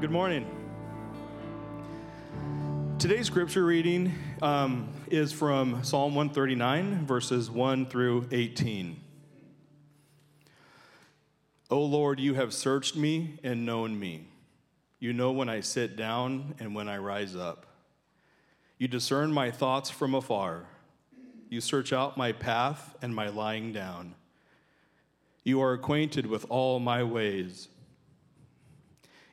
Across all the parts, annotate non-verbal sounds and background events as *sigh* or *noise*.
Good morning. Today's scripture reading um, is from Psalm 139, verses 1 through 18. O Lord, you have searched me and known me. You know when I sit down and when I rise up. You discern my thoughts from afar. You search out my path and my lying down. You are acquainted with all my ways.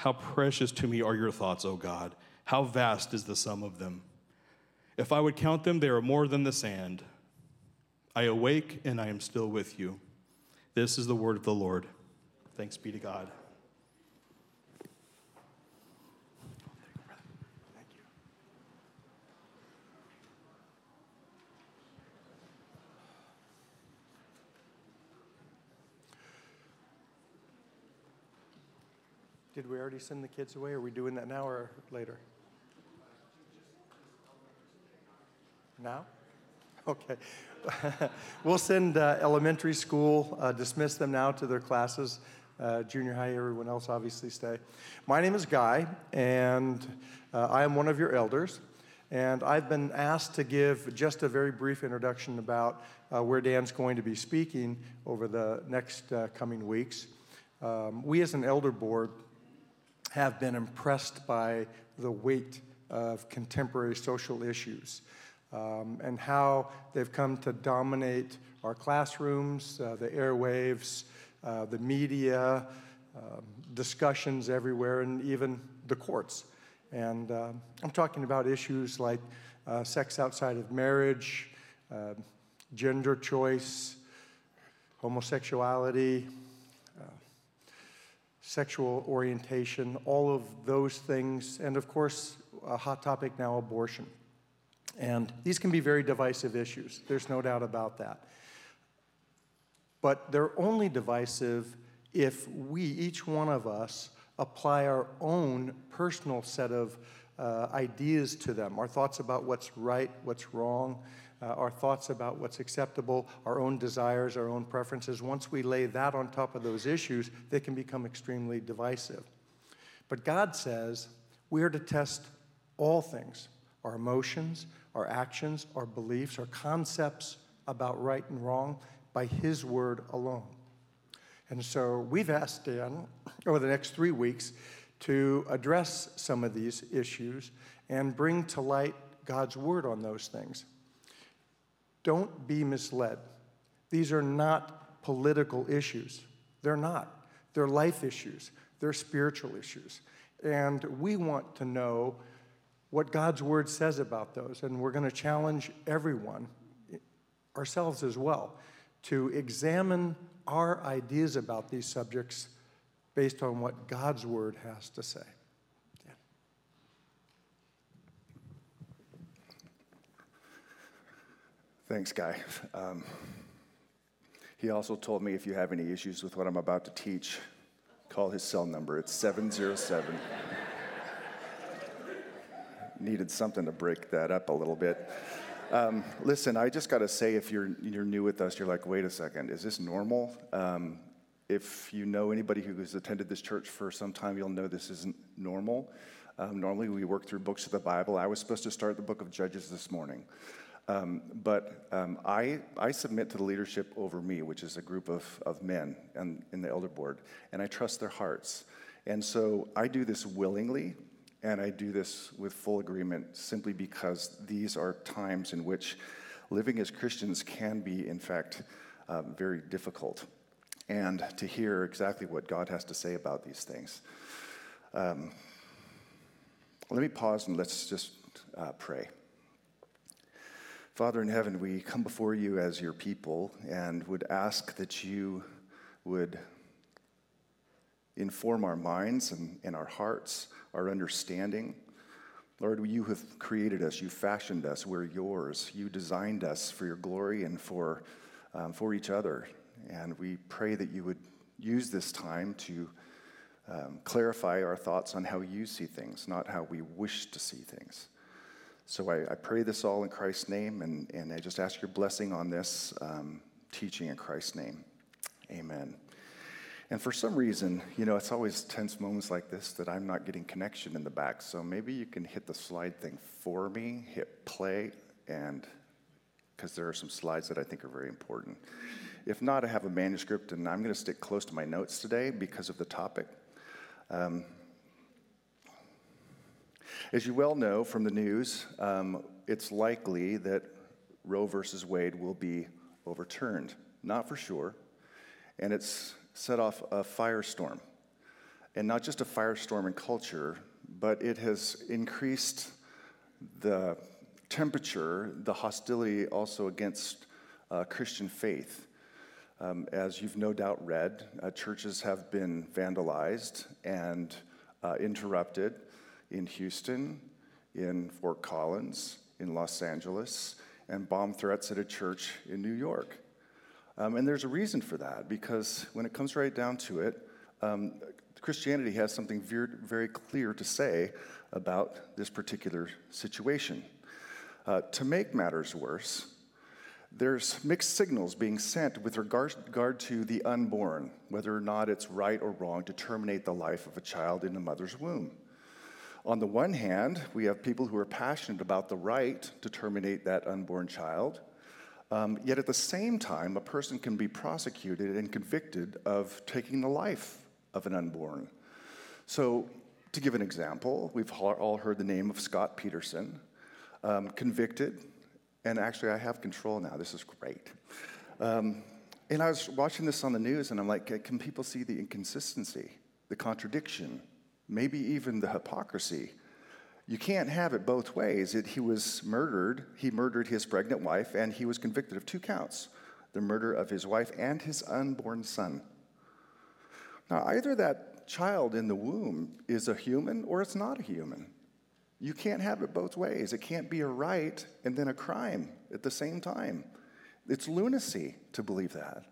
How precious to me are your thoughts, O God. How vast is the sum of them. If I would count them, they are more than the sand. I awake and I am still with you. This is the word of the Lord. Thanks be to God. Did we already send the kids away? Are we doing that now or later? Now? Okay. *laughs* we'll send uh, elementary school, uh, dismiss them now to their classes. Uh, junior high, everyone else obviously stay. My name is Guy, and uh, I am one of your elders. And I've been asked to give just a very brief introduction about uh, where Dan's going to be speaking over the next uh, coming weeks. Um, we, as an elder board, have been impressed by the weight of contemporary social issues um, and how they've come to dominate our classrooms, uh, the airwaves, uh, the media, um, discussions everywhere, and even the courts. And uh, I'm talking about issues like uh, sex outside of marriage, uh, gender choice, homosexuality, sexual orientation, all of those things, and of course, a hot topic now abortion. And these can be very divisive issues, there's no doubt about that. But they're only divisive if we, each one of us, apply our own personal set of uh, ideas to them, our thoughts about what's right, what's wrong, uh, our thoughts about what's acceptable, our own desires, our own preferences, once we lay that on top of those issues, they can become extremely divisive. But God says we are to test all things our emotions, our actions, our beliefs, our concepts about right and wrong by His word alone. And so we've asked Dan over the next three weeks to address some of these issues and bring to light God's word on those things. Don't be misled. These are not political issues. They're not. They're life issues, they're spiritual issues. And we want to know what God's word says about those. And we're going to challenge everyone, ourselves as well, to examine our ideas about these subjects based on what God's word has to say. Thanks, Guy. Um, he also told me if you have any issues with what I'm about to teach, call his cell number. It's 707 *laughs* needed something to break that up a little bit. Um, listen, I just got to say, if you're, you're new with us, you're like, wait a second, is this normal? Um, if you know anybody who has attended this church for some time, you'll know this isn't normal. Um, normally, we work through books of the Bible. I was supposed to start the book of Judges this morning. Um, but um, I, I submit to the leadership over me, which is a group of, of men in the elder board, and I trust their hearts. And so I do this willingly, and I do this with full agreement simply because these are times in which living as Christians can be, in fact, uh, very difficult. And to hear exactly what God has to say about these things. Um, let me pause and let's just uh, pray. Father in heaven, we come before you as your people and would ask that you would inform our minds and, and our hearts, our understanding. Lord, you have created us, you fashioned us, we're yours. You designed us for your glory and for, um, for each other. And we pray that you would use this time to um, clarify our thoughts on how you see things, not how we wish to see things. So I, I pray this all in Christ's name, and, and I just ask your blessing on this um, teaching in Christ's name. Amen. And for some reason, you know, it's always tense moments like this that I'm not getting connection in the back. So maybe you can hit the slide thing for me, hit play, and because there are some slides that I think are very important. If not, I have a manuscript, and I'm going to stick close to my notes today because of the topic. Um, as you well know from the news, um, it's likely that Roe versus Wade will be overturned. Not for sure. And it's set off a firestorm. And not just a firestorm in culture, but it has increased the temperature, the hostility also against uh, Christian faith. Um, as you've no doubt read, uh, churches have been vandalized and uh, interrupted in Houston, in Fort Collins, in Los Angeles, and bomb threats at a church in New York. Um, and there's a reason for that, because when it comes right down to it, um, Christianity has something very, very, clear to say about this particular situation. Uh, to make matters worse, there's mixed signals being sent with regard, regard, to the unborn, whether or not it's right or wrong to terminate the life of a child in the mother's womb. On the one hand, we have people who are passionate about the right to terminate that unborn child. Um, yet at the same time, a person can be prosecuted and convicted of taking the life of an unborn. So, to give an example, we've all heard the name of Scott Peterson, um, convicted, and actually, I have control now. This is great. Um, and I was watching this on the news, and I'm like, can people see the inconsistency, the contradiction? Maybe even the hypocrisy. You can't have it both ways. It, he was murdered, he murdered his pregnant wife, and he was convicted of two counts the murder of his wife and his unborn son. Now, either that child in the womb is a human or it's not a human. You can't have it both ways. It can't be a right and then a crime at the same time. It's lunacy to believe that.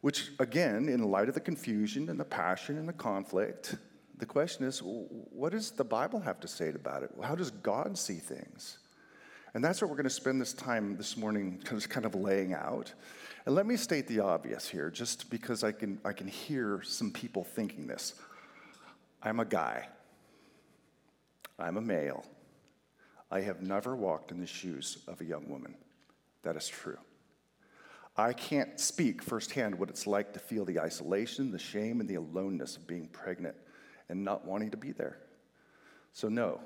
Which, again, in light of the confusion and the passion and the conflict, the question is, what does the Bible have to say about it? How does God see things? And that's what we're going to spend this time this morning just kind of laying out. And let me state the obvious here, just because I can, I can hear some people thinking this. I'm a guy, I'm a male. I have never walked in the shoes of a young woman. That is true. I can't speak firsthand what it's like to feel the isolation, the shame, and the aloneness of being pregnant and not wanting to be there. So, no,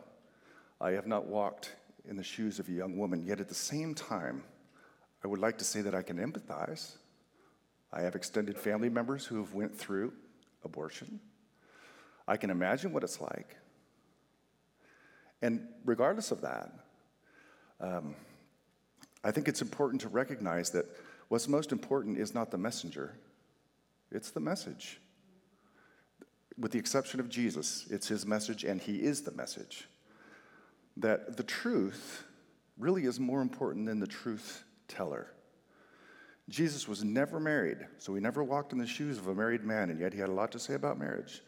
I have not walked in the shoes of a young woman, yet at the same time, I would like to say that I can empathize. I have extended family members who have went through abortion. I can imagine what it's like. And regardless of that, um, I think it's important to recognize that what's most important is not the messenger, it's the message with the exception of Jesus, it's his message and he is the message. That the truth really is more important than the truth teller. Jesus was never married, so he never walked in the shoes of a married man, and yet he had a lot to say about marriage.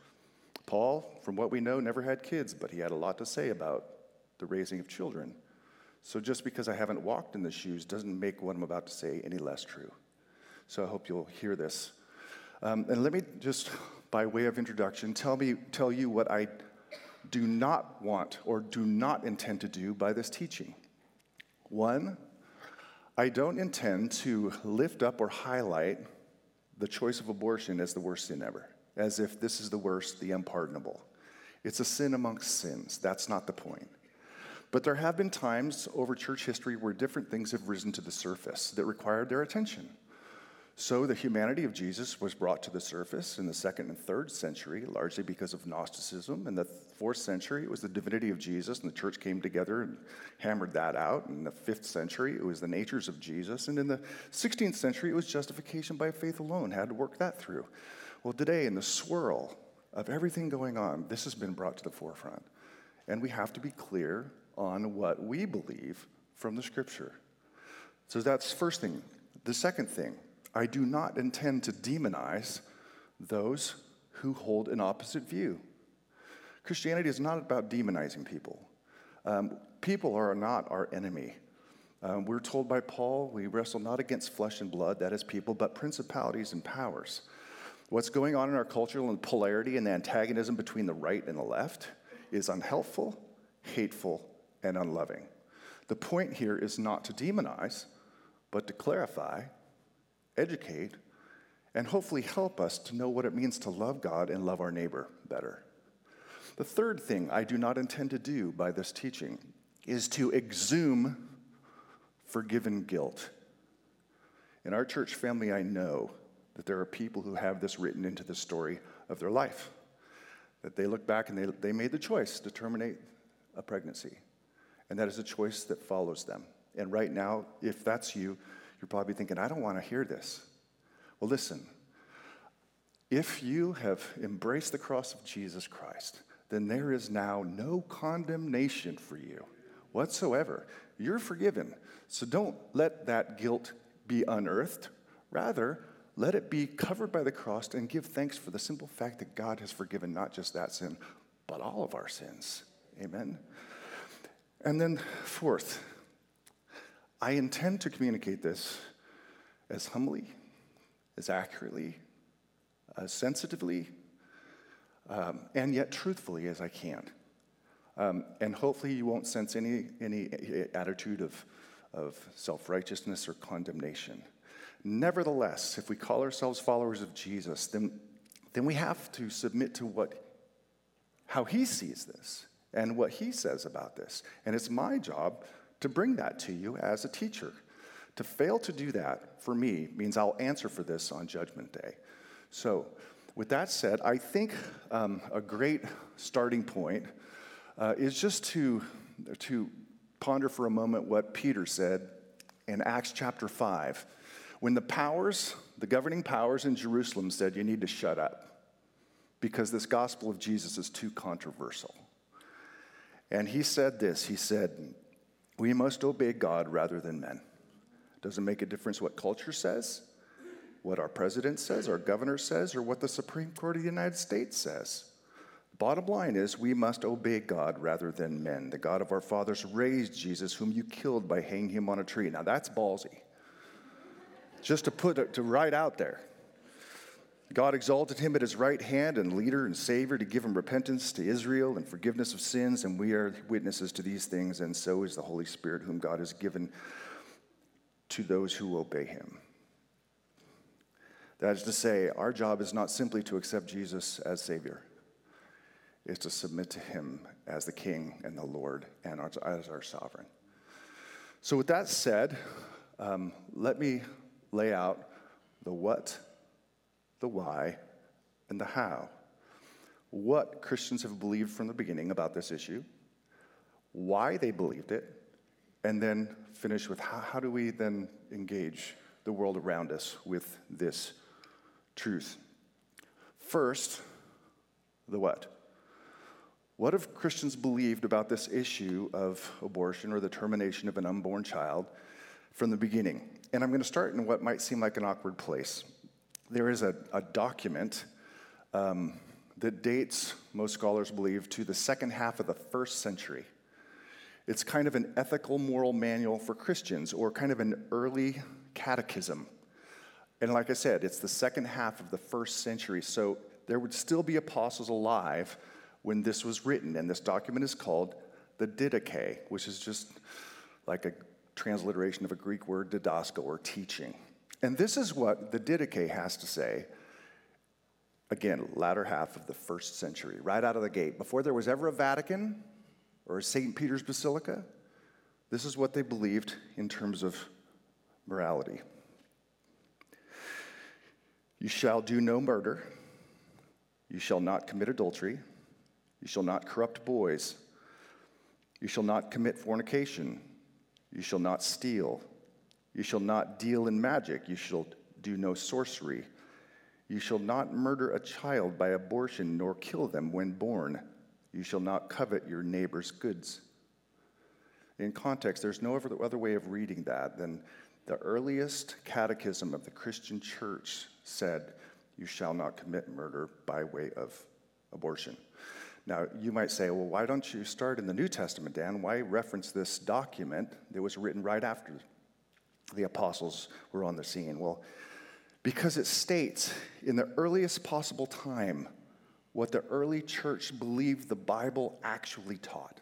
Paul, from what we know, never had kids, but he had a lot to say about the raising of children. So just because I haven't walked in the shoes doesn't make what I'm about to say any less true. So I hope you'll hear this. Um, and let me just, by way of introduction, tell me, tell you what I do not want or do not intend to do by this teaching. One, I don't intend to lift up or highlight the choice of abortion as the worst sin ever, as if this is the worst, the unpardonable. It's a sin amongst sins. That's not the point. But there have been times over church history where different things have risen to the surface that required their attention. So the humanity of Jesus was brought to the surface in the second and third century, largely because of Gnosticism. In the fourth century, it was the divinity of Jesus, and the church came together and hammered that out. In the fifth century, it was the natures of Jesus. And in the 16th century, it was justification by faith alone, had to work that through. Well, today, in the swirl of everything going on, this has been brought to the forefront. And we have to be clear on what we believe from the scripture. So that's first thing. The second thing, I do not intend to demonize those who hold an opposite view. Christianity is not about demonizing people. Um, people are not our enemy. Um, we're told by Paul, we wrestle not against flesh and blood, that is people, but principalities and powers. What's going on in our culture and polarity and the antagonism between the right and the left is unhelpful, hateful, and unloving. The point here is not to demonize, but to clarify, educate, and hopefully help us to know what it means to love God and love our neighbor better. The third thing I do not intend to do by this teaching is to exhume forgiven guilt. In our church family, I know that there are people who have this written into the story of their life. That they look back and they, they made the choice to terminate a pregnancy. And that is a choice that follows them. And right now, if that's you, you're probably thinking, I don't want to hear this. Well, listen. If you have embraced the cross of Jesus Christ, then there is now no condemnation for you whatsoever. You're forgiven. So don't let that guilt be unearthed. Rather, let it be covered by the cross and give thanks for the simple fact that God has forgiven not just that sin, but all of our sins. Amen. And then, fourth, I intend to communicate this as humbly, as accurately, as sensitively, um, and yet truthfully as I can. Um, and hopefully, you won't sense any, any attitude of, of self righteousness or condemnation. Nevertheless, if we call ourselves followers of Jesus, then, then we have to submit to what, how he sees this and what he says about this. And it's my job to bring that to you as a teacher. To fail to do that for me means I'll answer for this on Judgment Day. So, with that said, I think um, a great starting point uh, is just to, to ponder for a moment what Peter said in Acts chapter 5 when the powers, the governing powers in Jerusalem said, You need to shut up because this gospel of Jesus is too controversial. And he said this He said, We must obey God rather than men. Doesn't make a difference what culture says, what our president says, our governor says, or what the Supreme Court of the United States says. Bottom line is, we must obey God rather than men. The God of our fathers raised Jesus, whom you killed by hanging him on a tree. Now that's ballsy just to put it to right out there. God exalted him at his right hand and leader and savior to give him repentance to Israel and forgiveness of sins, and we are witnesses to these things, and so is the Holy Spirit, whom God has given to those who obey him. That is to say, our job is not simply to accept Jesus as Savior, it's to submit to him as the King and the Lord and as our sovereign. So, with that said, um, let me lay out the what, the why, and the how. What Christians have believed from the beginning about this issue, why they believed it, and then finish with how, how do we then engage the world around us with this truth. First, the what. What have Christians believed about this issue of abortion or the termination of an unborn child from the beginning? And I'm going to start in what might seem like an awkward place. There is a, a document um, that dates, most scholars believe, to the second half of the first century. It's kind of an ethical moral manual for Christians, or kind of an early catechism. And like I said, it's the second half of the first century, so there would still be apostles alive when this was written. And this document is called the Didache, which is just like a transliteration of a Greek word, didasko, or teaching. And this is what the Didache has to say again, latter half of the first century, right out of the gate. Before there was ever a Vatican or a St. Peter's Basilica, this is what they believed in terms of morality. You shall do no murder. You shall not commit adultery. You shall not corrupt boys. You shall not commit fornication. You shall not steal. You shall not deal in magic. You shall do no sorcery. You shall not murder a child by abortion, nor kill them when born. You shall not covet your neighbor's goods. In context, there's no other way of reading that than the earliest catechism of the Christian church said, You shall not commit murder by way of abortion. Now, you might say, Well, why don't you start in the New Testament, Dan? Why reference this document that was written right after the apostles were on the scene? Well, because it states in the earliest possible time what the early church believed the Bible actually taught.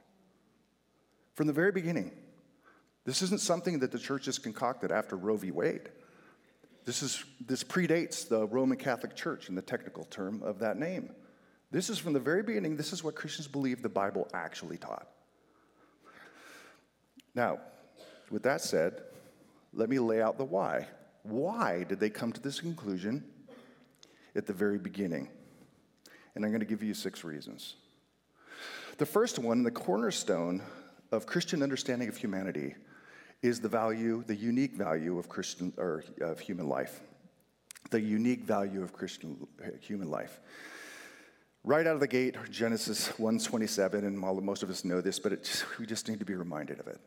From the very beginning. This isn't something that the church has concocted after Roe v. Wade. This, is, this predates the Roman Catholic Church in the technical term of that name. This is from the very beginning, this is what Christians believe the Bible actually taught. Now, with that said, let me lay out the why. Why did they come to this conclusion at the very beginning? And I'm going to give you six reasons. The first one, the cornerstone of Christian understanding of humanity, is the value, the unique value of Christian or of human life. The unique value of Christian human life. Right out of the gate, Genesis 1:27, and most of us know this, but it, we just need to be reminded of it.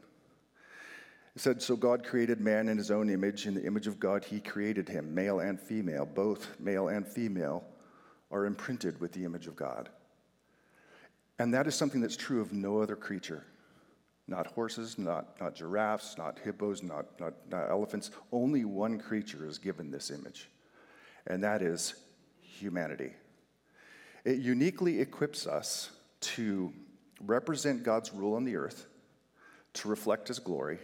Said, So God created man in his own image. In the image of God, he created him, male and female. Both male and female are imprinted with the image of God. And that is something that's true of no other creature. Not horses, not, not giraffes, not hippos, not, not, not elephants. Only one creature is given this image, and that is humanity. It uniquely equips us to represent God's rule on the earth, to reflect his glory,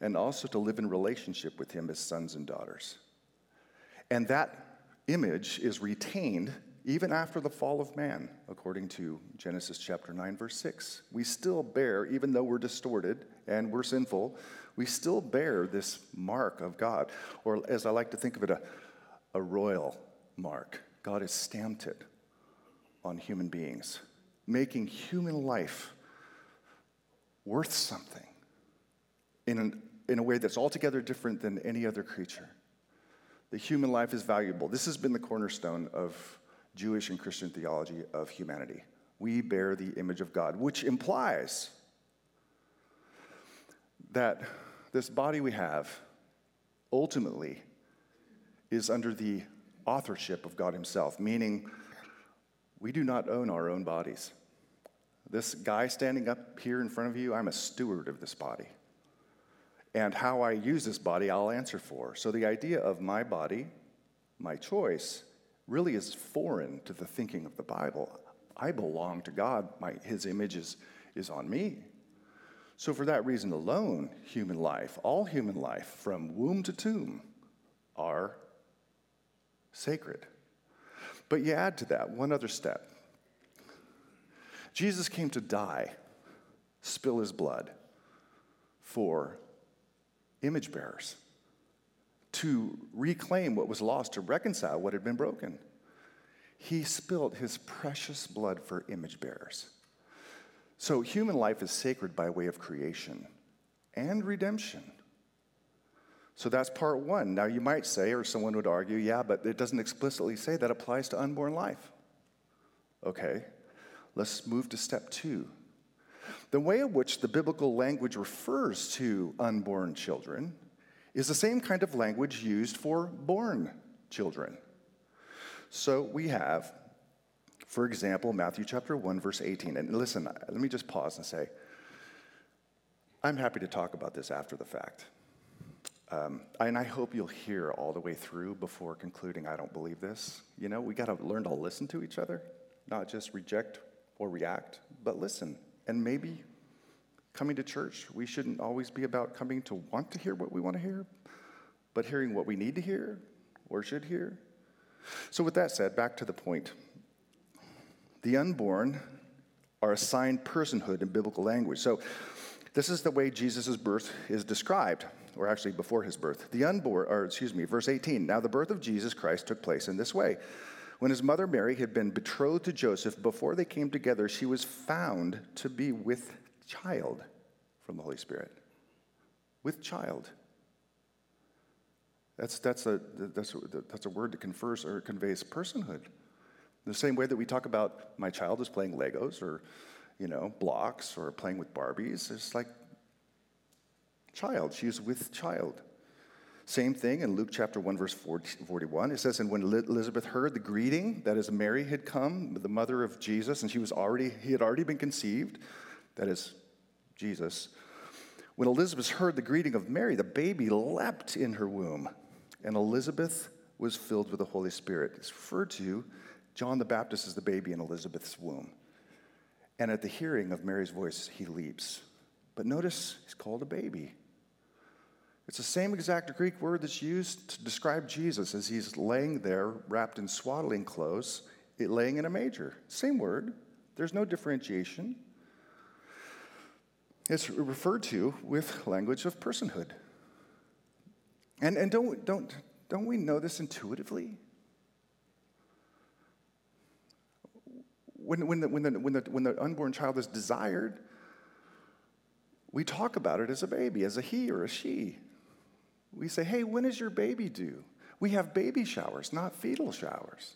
and also to live in relationship with Him as sons and daughters. And that image is retained even after the fall of man, according to Genesis chapter 9, verse 6. We still bear, even though we're distorted and we're sinful, we still bear this mark of God. Or as I like to think of it, a, a royal mark. God has stamped it on human beings, making human life worth something in, an, in a way that's altogether different than any other creature. The human life is valuable. This has been the cornerstone of Jewish and Christian theology of humanity. We bear the image of God, which implies that this body we have ultimately is under the authorship of God Himself, meaning we do not own our own bodies. This guy standing up here in front of you, I'm a steward of this body and how I use this body, I'll answer for. So the idea of my body, my choice, really is foreign to the thinking of the Bible. I belong to God, my, His image is, is on me. So, for that reason alone, human life, all human life, from womb to tomb, are sacred. But you add to that one other step Jesus came to die, spill his blood for image bearers to reclaim what was lost, to reconcile what had been broken. He spilled his precious blood for image bearers. So human life is sacred by way of creation and redemption. So that's part one. Now you might say, or someone would argue, yeah, but it doesn't explicitly say that applies to unborn life. Okay, let's move to step two. The way in which the biblical language refers to unborn children is the same kind of language used for born children. So we have, for example, Matthew chapter 1, verse 18. And listen, let me just pause and say, I'm happy to talk about this after the fact. Um, and I hope you'll hear all the way through before concluding, I don't believe this. You know, we got to learn to listen to each other, not just reject or react, but listen. And maybe coming to church, we shouldn't always be about coming to want to hear what we want to hear, but hearing what we need to hear or should hear. So, with that said, back to the point. The unborn are assigned personhood in biblical language. So, this is the way Jesus' birth is described or actually before his birth. The unborn, or excuse me, verse 18. Now the birth of Jesus Christ took place in this way. When his mother Mary had been betrothed to Joseph, before they came together, she was found to be with child from the Holy Spirit. With child. That's, that's, a, that's, a, that's a word that confers or conveys personhood. The same way that we talk about my child is playing Legos or, you know, blocks or playing with Barbies. It's like child. She is with child. Same thing in Luke chapter 1, verse 41. It says, And when Elizabeth heard the greeting, that is, Mary had come, the mother of Jesus, and she was already, he had already been conceived, that is, Jesus. When Elizabeth heard the greeting of Mary, the baby leapt in her womb, and Elizabeth was filled with the Holy Spirit. It's referred to, John the Baptist is the baby in Elizabeth's womb. And at the hearing of Mary's voice, he leaps. But notice he's called a baby. It's the same exact Greek word that's used to describe Jesus as he's laying there wrapped in swaddling clothes, laying in a manger. Same word. There's no differentiation. It's referred to with language of personhood. And, and don't, don't, don't we know this intuitively? When, when, the, when, the, when, the, when the unborn child is desired, we talk about it as a baby, as a he or a she. We say, hey, when is your baby due? We have baby showers, not fetal showers.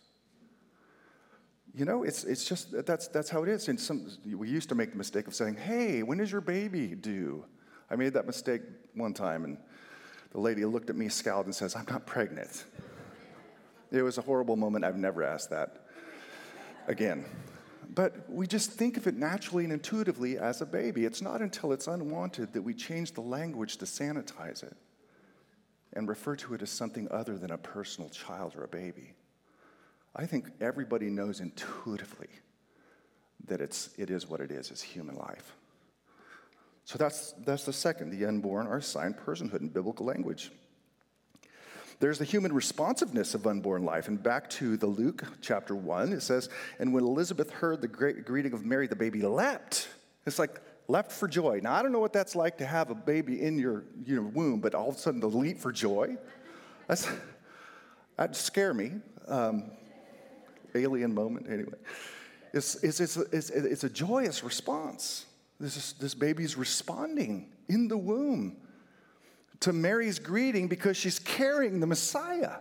You know, it's, it's just that's, that's how it is. And some, we used to make the mistake of saying, hey, when is your baby due? I made that mistake one time, and the lady looked at me, scowled, and says, I'm not pregnant. it was a horrible moment. I've never asked that again. But we just think of it naturally and intuitively as a baby. It's not until it's unwanted that we change the language to sanitize it and refer to it as something other than a personal child or a baby. I think everybody knows intuitively that it's, it is what it is, it's human life. So that's, that's the second. The unborn are assigned personhood in biblical language. There's the human responsiveness of unborn life. And back to the Luke chapter 1, it says, And when Elizabeth heard the great greeting of Mary, the baby leapt. It's like, leapt for joy. Now, I don't know what that's like to have a baby in your, your womb, but all of a sudden to leap for joy, that's, that'd scare me. Um, alien moment, anyway. It's, it's, it's, it's, it's a joyous response. This, is, this baby's responding in the womb to Mary's greeting because she's carrying the Messiah.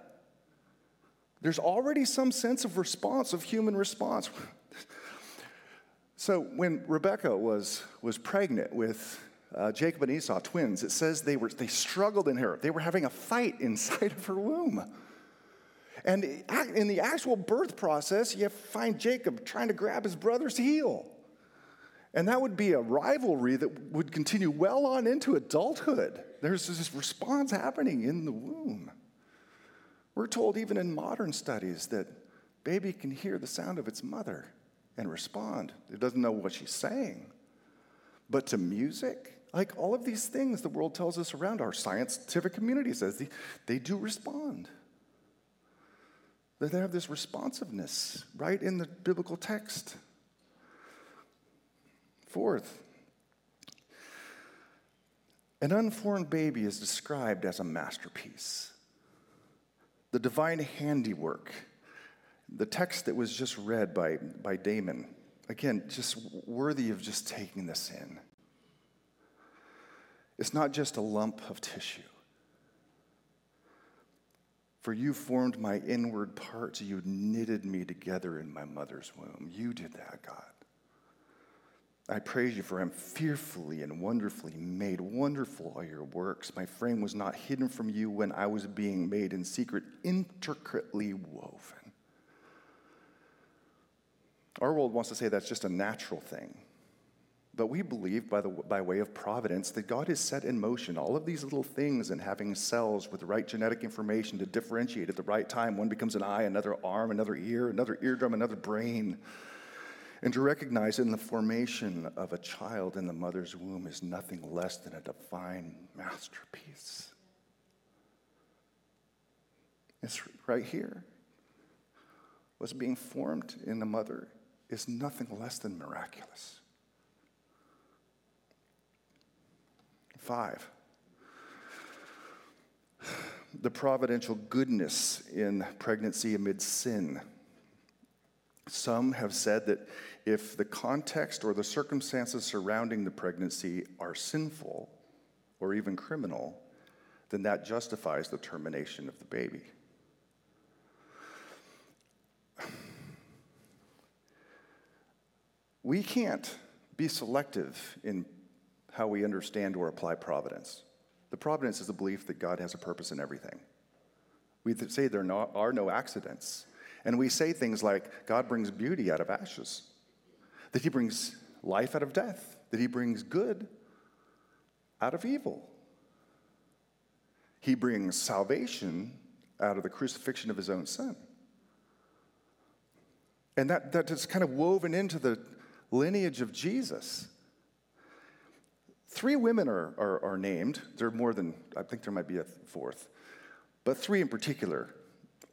There's already some sense of response, of human response. So when Rebecca was, was pregnant with uh, Jacob and Esau, twins, it says they, were, they struggled in her. They were having a fight *laughs* inside of her womb. And in the actual birth process, you find Jacob trying to grab his brother's heel. And that would be a rivalry that would continue well on into adulthood. There's this response happening in the womb. We're told, even in modern studies, that baby can hear the sound of its mother and respond. It doesn't know what she's saying. But to music, like all of these things the world tells us around our scientific community says they, they do respond. That they have this responsiveness right in the biblical text. Fourth, an unformed baby is described as a masterpiece, the divine handiwork the text that was just read by, by Damon, again, just worthy of just taking this in. It's not just a lump of tissue. For you formed my inward parts, you knitted me together in my mother's womb. You did that, God. I praise you for I'm fearfully and wonderfully made. Wonderful are your works. My frame was not hidden from you when I was being made in secret, intricately woven. Our world wants to say that's just a natural thing. But we believe by, the, by way of providence that God has set in motion all of these little things and having cells with the right genetic information to differentiate at the right time. One becomes an eye, another arm, another ear, another eardrum, another brain. And to recognize in the formation of a child in the mother's womb is nothing less than a divine masterpiece. It's right here. What's being formed in the mother is nothing less than miraculous. Five, the providential goodness in pregnancy amid sin. Some have said that if the context or the circumstances surrounding the pregnancy are sinful or even criminal, then that justifies the termination of the baby. We can't be selective in how we understand or apply providence. The providence is the belief that God has a purpose in everything. We say there are no accidents. And we say things like God brings beauty out of ashes, that He brings life out of death, that He brings good out of evil. He brings salvation out of the crucifixion of His own Son. And that, that is kind of woven into the lineage of Jesus. Three women are, are, are, named. There are more than, I think there might be a fourth. But three in particular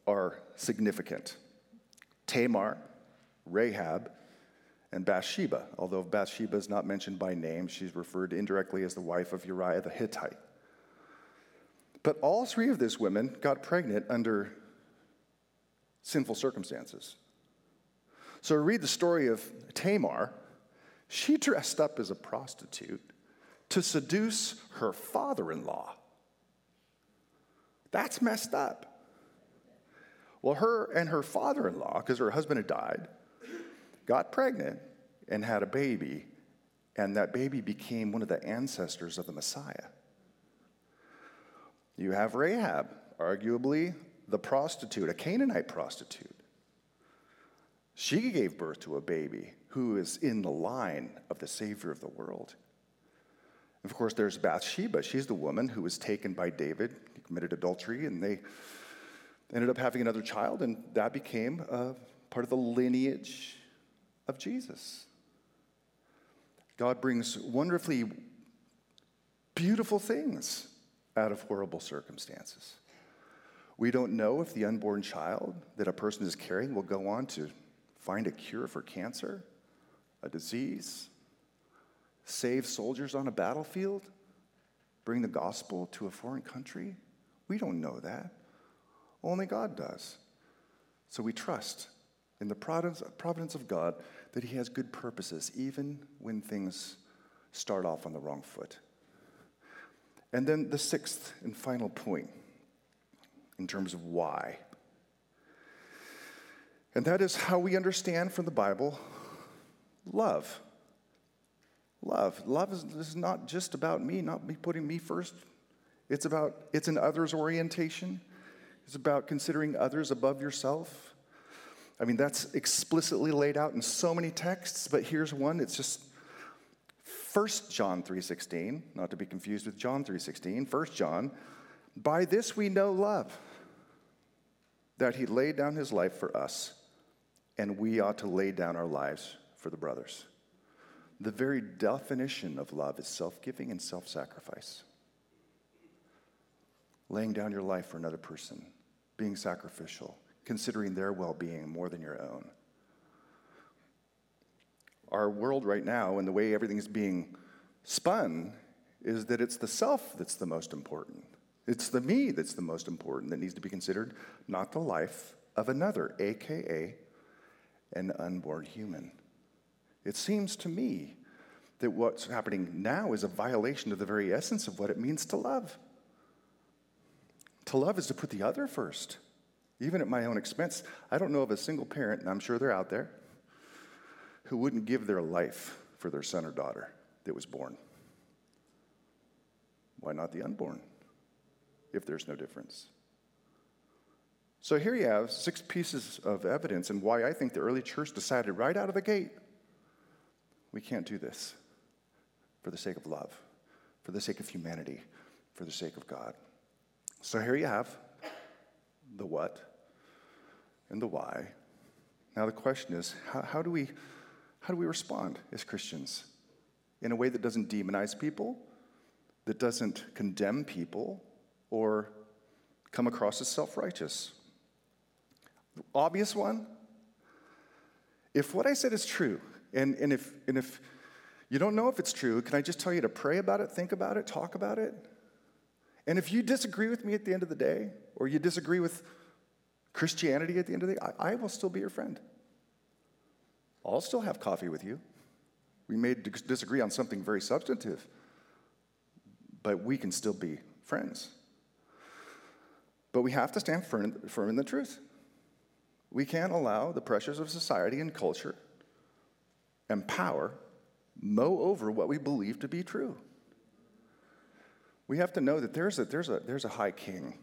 are significant Tamar, Rahab, and Bathsheba. Although Bathsheba is not mentioned by name, she's referred indirectly as the wife of Uriah the Hittite. But all three of these women got pregnant under sinful circumstances. So read the story of Tamar. She dressed up as a prostitute to seduce her father in law. That's messed up. Well, her and her father in law, because her husband had died, got pregnant and had a baby, and that baby became one of the ancestors of the Messiah. You have Rahab, arguably the prostitute, a Canaanite prostitute. She gave birth to a baby who is in the line of the Savior of the world. Of course, there's Bathsheba. She's the woman who was taken by David, he committed adultery, and they ended up having another child, and that became part of the lineage of Jesus. God brings wonderfully beautiful things out of horrible circumstances. We don't know if the unborn child that a person is carrying will go on to find a cure for cancer, a disease, save soldiers on a battlefield, bring the gospel to a foreign country? We don't know that. Only God does. So we trust in the providence of God that He has good purposes, even when things start off on the wrong foot. And then the sixth and final point in terms of why and that is how we understand from the Bible love. Love. Love is, is not just about me, not me putting me first. It's about, it's an others orientation. It's about considering others above yourself. I mean, that's explicitly laid out in so many texts, but here's one. It's just 1 John 3.16, not to be confused with John 3.16. 1 John, by this we know love, that he laid down his life for us and we ought to lay down our lives for the brothers. The very definition of love is self giving and self sacrifice. Laying down your life for another person, being sacrificial, considering their well being more than your own. Our world right now, and the way everything's being spun, is that it's the self that's the most important. It's the me that's the most important that needs to be considered, not the life of another, AKA an unborn human. It seems to me that what's happening now is a violation of the very essence of what it means to love. To love is to put the other first, even at my own expense. I don't know of a single parent, and I'm sure they're out there, who wouldn't give their life for their son or daughter that was born. Why not the unborn, if there's no difference? So here you have six pieces of evidence and why I think the early church decided right out of the gate we can't do this. for the sake of love, for the sake of humanity, for the sake of God. So here you have the what and the why. Now the question is how, how, do, we, how do we respond as Christians in a way that doesn't demonize people, that doesn't condemn people, or come across as self righteous? Obvious one. If what I said is true, and, and, if, and if you don't know if it's true, can I just tell you to pray about it, think about it, talk about it? And if you disagree with me at the end of the day, or you disagree with Christianity at the end of the day, I, I will still be your friend. I'll still have coffee with you. We may disagree on something very substantive, but we can still be friends. But we have to stand firm, firm in the truth. We can't allow the pressures of society and culture and power mow over what we believe to be true. We have to know that there's a, there's a, there's a high king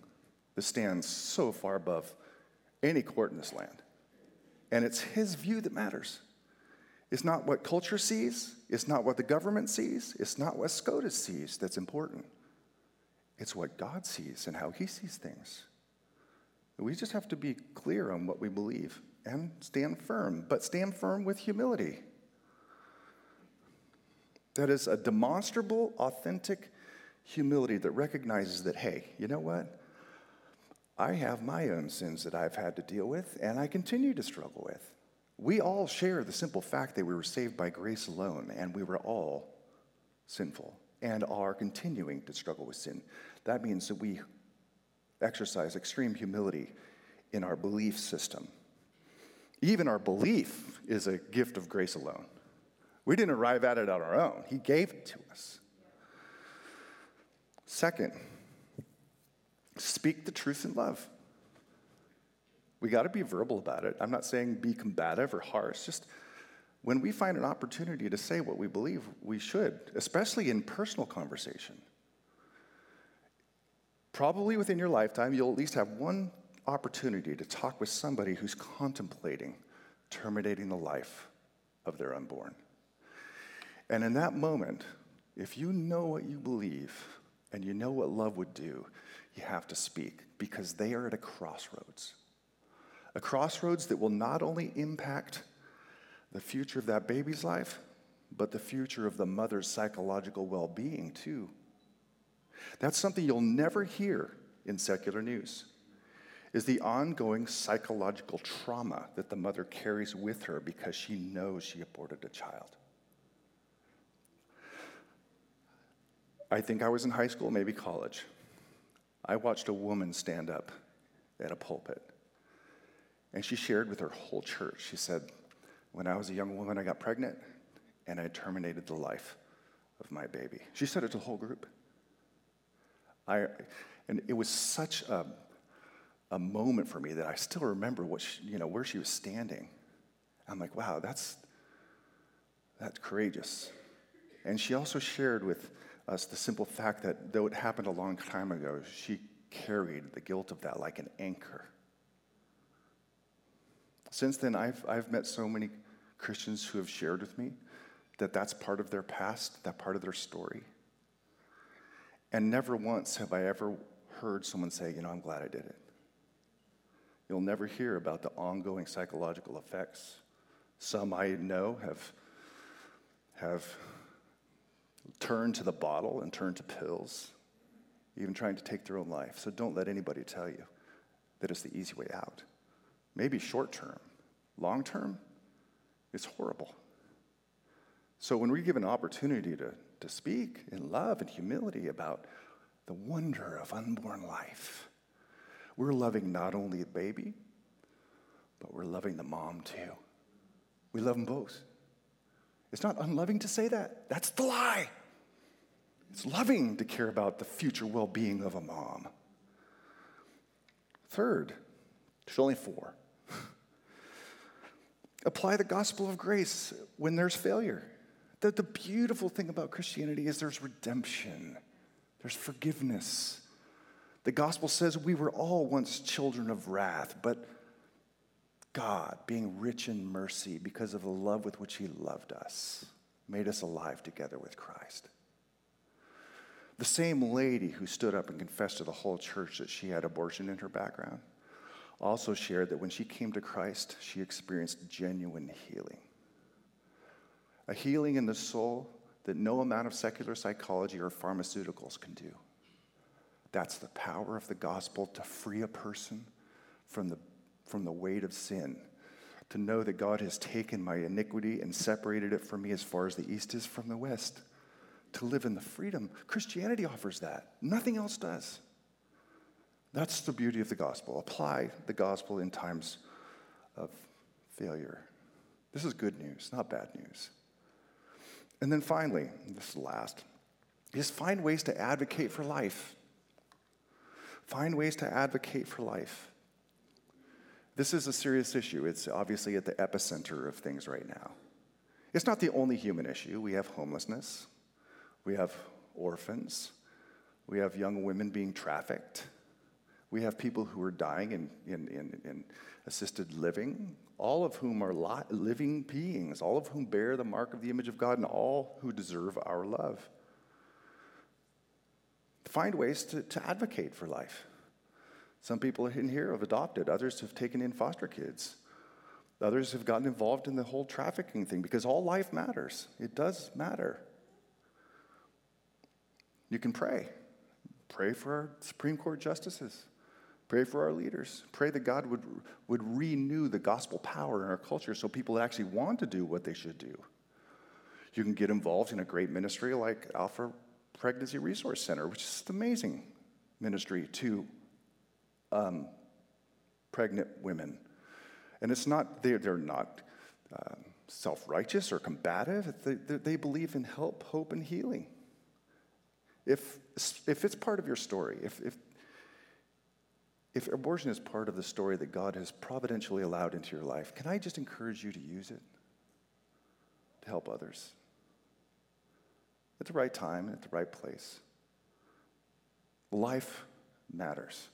that stands so far above any court in this land. And it's his view that matters. It's not what culture sees, it's not what the government sees, it's not what SCOTUS sees that's important. It's what God sees and how he sees things. We just have to be clear on what we believe and stand firm, but stand firm with humility. That is a demonstrable, authentic humility that recognizes that, hey, you know what? I have my own sins that I've had to deal with, and I continue to struggle with. We all share the simple fact that we were saved by grace alone, and we were all sinful and are continuing to struggle with sin. That means that we exercise extreme humility in our belief system. Even our belief is a gift of grace alone. We didn't arrive at it on our own, He gave it to us. Second, speak the truth in love. We got to be verbal about it. I'm not saying be combative or harsh, just when we find an opportunity to say what we believe, we should, especially in personal conversation. Probably within your lifetime, you'll at least have one opportunity to talk with somebody who's contemplating terminating the life of their unborn. And in that moment, if you know what you believe and you know what love would do, you have to speak because they are at a crossroads. A crossroads that will not only impact the future of that baby's life, but the future of the mother's psychological well being, too. That's something you'll never hear in secular news is the ongoing psychological trauma that the mother carries with her because she knows she aborted a child. I think I was in high school, maybe college. I watched a woman stand up at a pulpit, and she shared with her whole church. She said, When I was a young woman, I got pregnant, and I terminated the life of my baby. She said it to the whole group. I, and it was such a, a moment for me that I still remember what she, you know, where she was standing. I'm like, wow, that's, that's courageous. And she also shared with us the simple fact that though it happened a long time ago, she carried the guilt of that like an anchor. Since then, I've, I've met so many Christians who have shared with me that that's part of their past, that part of their story. And never once have I ever heard someone say, you know, I'm glad I did it. You'll never hear about the ongoing psychological effects. Some I know have, have turn to the bottle and turned to pills, even trying to take their own life. So don't let anybody tell you that it's the easy way out. Maybe short term, long term, it's horrible. So when we give an opportunity to, to speak in love and humility about the wonder of unborn life, we're loving not only the baby, but we're loving the mom too. We love them both. It's not unloving to say that. That's the lie. It's loving to care about the future well being of a mom. Third, there's only four. *laughs* Apply the gospel of grace when there's failure. The, the beautiful thing about Christianity is there's redemption, there's forgiveness. The gospel says we were all once children of wrath, but God, being rich in mercy because of the love with which He loved us, made us alive together with Christ. The same lady who stood up and confessed to the whole church that she had abortion in her background also shared that when she came to Christ, she experienced genuine healing. A healing in the soul that no amount of secular psychology or pharmaceuticals can do. That's the power of the gospel to free a person from the, from the weight of sin. To know that God has taken my iniquity and separated it from me as far as the east is from the west. To live in the freedom. Christianity offers that, nothing else does. That's the beauty of the gospel. Apply the gospel in times of failure. This is good news, not bad news. And then finally, this is last, is find ways to advocate for life. Find ways to advocate for life. This is a serious issue. It's obviously at the epicenter of things right now. It's not the only human issue. We have homelessness, we have orphans, we have young women being trafficked, we have people who are dying in, in, in, in assisted living, all of whom are li- living beings, all of whom bear the mark of the image of God, and all who deserve our love. Find ways to, to advocate for life. Some people in here have adopted, others have taken in foster kids. Others have gotten involved in the whole trafficking thing because all life matters. It does matter. You can pray. Pray for our Supreme Court justices. Pray for our leaders. Pray that God would, would renew the gospel power in our culture so people actually want to do what they should do. You can get involved in a great ministry like Alpha Pregnancy Resource Center, which is an amazing ministry to um, pregnant women. And it's not, they're, they're not uh, self righteous or combative, they, they believe in help, hope, and healing. If, if it's part of your story, if, if if abortion is part of the story that God has providentially allowed into your life, can I just encourage you to use it to help others? At the right time and at the right place. Life matters.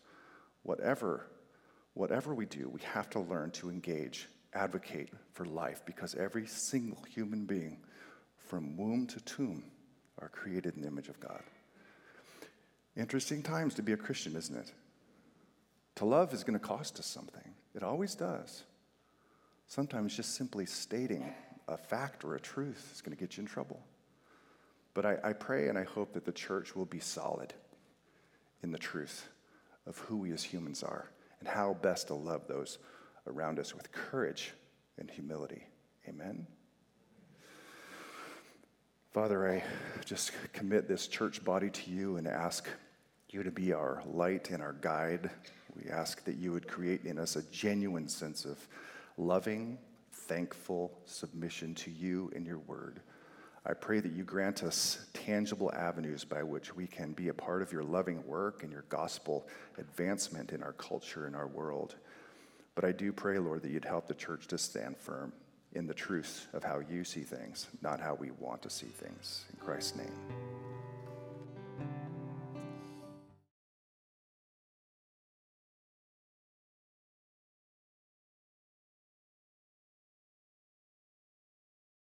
Whatever, whatever we do, we have to learn to engage, advocate for life, because every single human being, from womb to tomb, are created in the image of God. Interesting times to be a Christian, isn't it? To love is going to cost us something. It always does. Sometimes just simply stating a fact or a truth is going to get you in trouble. But I, I, pray and I hope that the church will be solid in the truth of who we as humans are and how best to love those around us with courage and humility. Amen. Father, I just commit this church body to you and ask you to be our light and our guide we ask that you would create in us a genuine sense of loving, thankful submission to you and your word. I pray that you grant us tangible avenues by which we can be a part of your loving work and your gospel advancement in our culture and our world. But I do pray, Lord, that you'd help the church to stand firm in the truth of how you see things, not how we want to see things. In Christ's name.